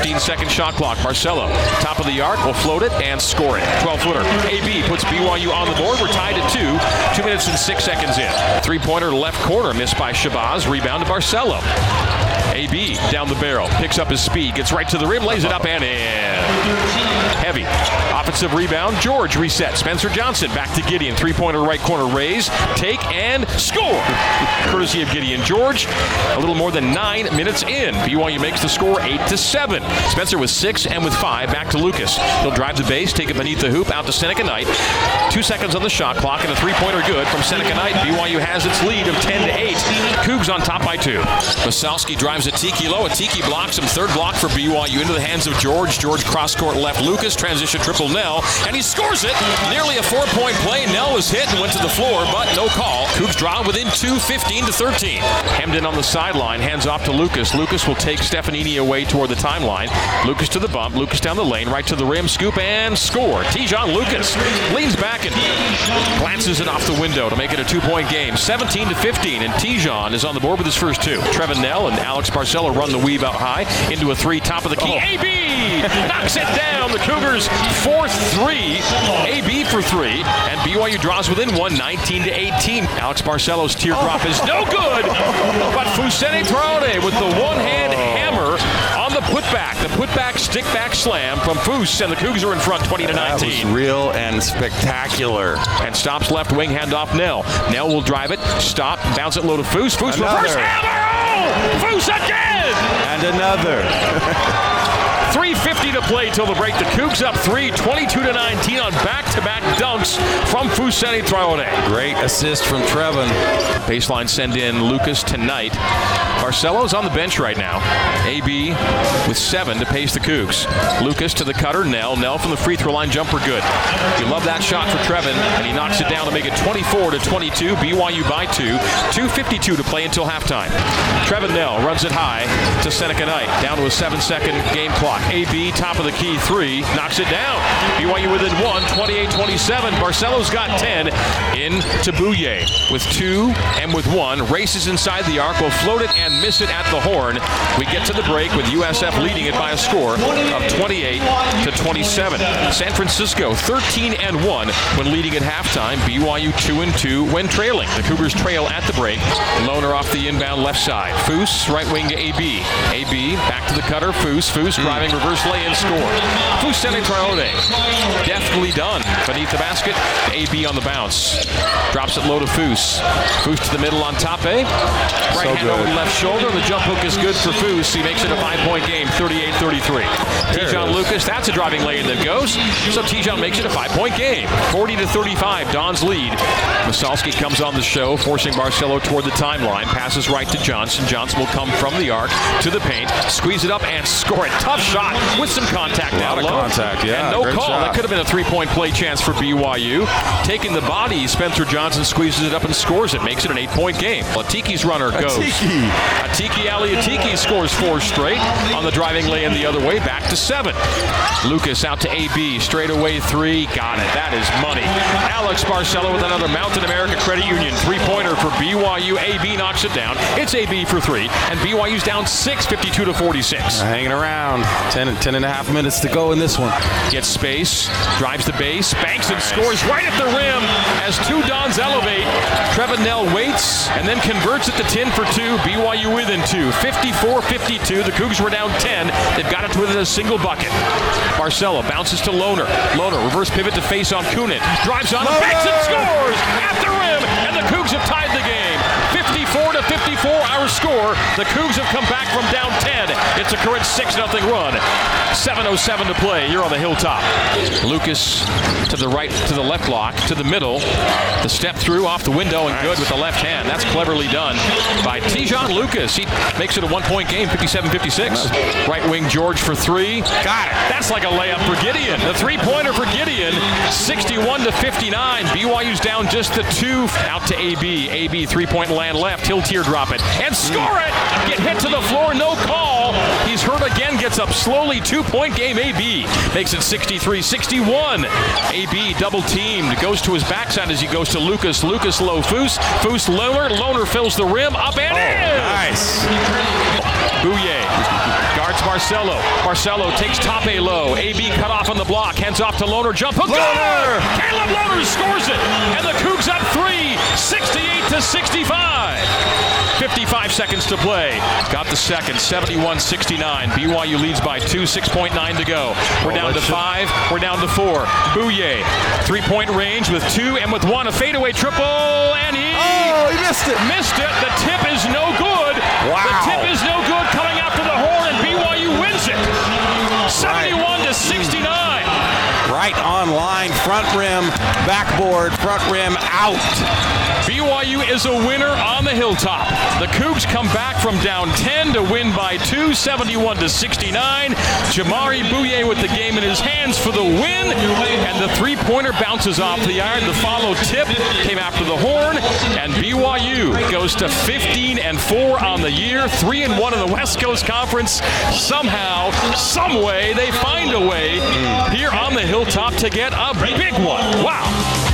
15 second shot clock. Barcelo, top of the arc, will float it and score it. 12 footer. AB puts BYU on the board. We're tied at two. Two minutes and six seconds in. Three pointer left corner missed by Shabazz. Rebound to Barcelo. AB down the barrel, picks up his speed, gets right to the rim, lays it up and in. Heavy. Offensive rebound. George resets. Spencer Johnson back to Gideon. Three pointer right corner raise. Take and score. Courtesy of Gideon George. A little more than nine minutes in. BYU makes the score eight to seven. Spencer with six and with five. Back to Lucas. He'll drive the base, take it beneath the hoop, out to Seneca Knight. Two seconds on the shot clock and a three pointer good from Seneca Knight. BYU has its lead of 10 to 8. Cougs on top by two. Massalski drives Atiki low. Atiki blocks him. Third block for BYU into the hands of George. George cross court left. Lucas transition triple Knell, and he scores it. Nearly a four point play. Knell was hit and went to the floor, but no call. Cougs draw within two, 15 to 13. Hemden on the sideline, hands off to Lucas. Lucas will take Stefanini away toward the timeline. Lucas to the bump. Lucas down the lane, right to the rim, scoop and score. Te'Jon Lucas leans back and glances it off the window to make it a two point game. 17 to 15, and Te'Jon is on the board with his first two. Trevin Knell and Alex Barcelo run the weave out high into a three, top of the key. Oh. AB knocks it down. The Cougars fourth three. AB for three, and BYU draws within one, 19 to 18. Alex Barcelo's teardrop is no good, but Fousseyni Traore with the one on the putback. Putback stick back slam from Foose, and the Cougs are in front 20 to 19. That was real and spectacular. And stops left wing, hand off Knell. Knell will drive it, stop, bounce it low to Foose. Foose Another. reverse hammer! Oh! Foose again! And another. 3.50 to play till the break. The Cougs up 3, 22 to 19 on back-to-back dunks from Fousseyni Traore. Great assist from Trevin. Baseline send in Lucas tonight. Barcelo's on the bench right now. AB with seven to pace the Cougs. Lucas to the cutter. Nell. Knell from the free throw line jumper good. You love that shot for Trevin, and he knocks it down to make it 24 to 22. BYU by two. 2.52 to play until halftime. Trevin Knell runs it high to Seneca Knight. Down to a seven-second game clock. AB, top of the key, three, knocks it down. BYU within one, 28-27. Barcelo's got 10 in to Bouyea with two and with one. Races inside the arc, will float it and miss it at the horn. We get to the break with USF leading it by a score of 28 to 27. San Francisco 13 and 1 when leading at halftime. BYU 2 and 2 when trailing. The Cougars trail at the break. Lohner off the inbound left side. Foose right wing to AB. AB back to the cutter. Foose. Foose hmm. driving reverse lay and score. Fousseyni Traore. Deftly done. Beneath the basket. AB on the bounce. Drops it low to Foose. Foose to the middle on top, eh? Right So hand over good. the left shoulder. The jump hook is good for Foose. He makes it a five-point game, 38-33. Te'Jon Lucas, that's a driving lane that goes. So Te'Jon makes it a five-point game, 40 to 35. Don's lead. Massalski comes on the show, forcing Barcelo toward the timeline. Passes right to Johnson. Johnson will come from the arc to the paint, squeeze it up and score it. Tough shot with some contact lot down of low. contact, yeah, And no call. shot. That could have been a three-point play chance for BYU. Taking the body, Spencer Johnson squeezes it up and scores it. Makes it an eight-point game. Latiki's runner goes. Tiki. Atiki Ali Atiki scores four straight on the driving lane the other way, back to seven. Lucas out to AB, straight away three, got it. That is money. Alex Barcelo with another Mountain America Credit Union three pointer for BYU. AB knocks it down. It's AB for three, and BYU's down six, 52 to 46. Hanging around. 10, and- a half minutes to go in this one. Gets space, drives the base, banks and scores right at the rim as two Dons elevate. Trevin Knell waits and then converts it to 10 for two. BYU within two. 54-52. The Cougs were down 10. They've got it to within a single bucket. Barcelo bounces to Lohner. Lohner reverse pivot to face on Coonan. Drives on, banks and scores at the rim, and the Cougs have tied the game. 54 to 54, our score. The Cougs have come back from down 10. It's a current 6 0 run. 7.07 to play. You're on the hilltop. Lucas to the right, to the left block, to the middle. The step through off the window and good with the left hand. That's cleverly done by Te'Jon Lucas. He makes it a one point game, 57 56. Right wing George for three. Got it. That's like a layup for Gideon. The three pointer for Gideon, 61 to 59. BYU's down just the two. Out to AB. AB three point land left. He'll teardrop it and score it! Get hit to the floor, no call. He's hurt again, gets up slowly. Two point game, AB. Makes it 63 61. AB double teamed, goes to his backside as he goes to Lucas. Lucas low Foose. Foose Lohner. Lohner fills the rim, up and oh, in! Nice. Bouyea Barcelo. Barcelo takes top A low. AB cut off on the block. Hands off to Lohner. Jump hook. Lohner! Caleb Lohner scores it. And the Cougs up three. 68 to 65. 55 seconds to play. Got the second. 71 69. BYU leads by two. 6.9 to go. We're down to five. We're down to four. Bouyea. Three point range with two and with one. A fadeaway triple. And he Oh, he missed it. missed it. The tip is no good. Wow. The tip is no good coming it. 71 to 69. Right on line, front rim, backboard, front rim out. BYU is a winner on the hilltop. The Cougs come back from down 10 to win by 2, 71 to 69. Jamaree Bouyea with the game in his hands for the win, and the three-pointer bounces off the iron. The follow tip came after the horn, and BYU goes to 15 and 4 on the year, 3 and 1 in the West Coast Conference. Somehow, some way, they find a way here on the hilltop to get a big one. Wow.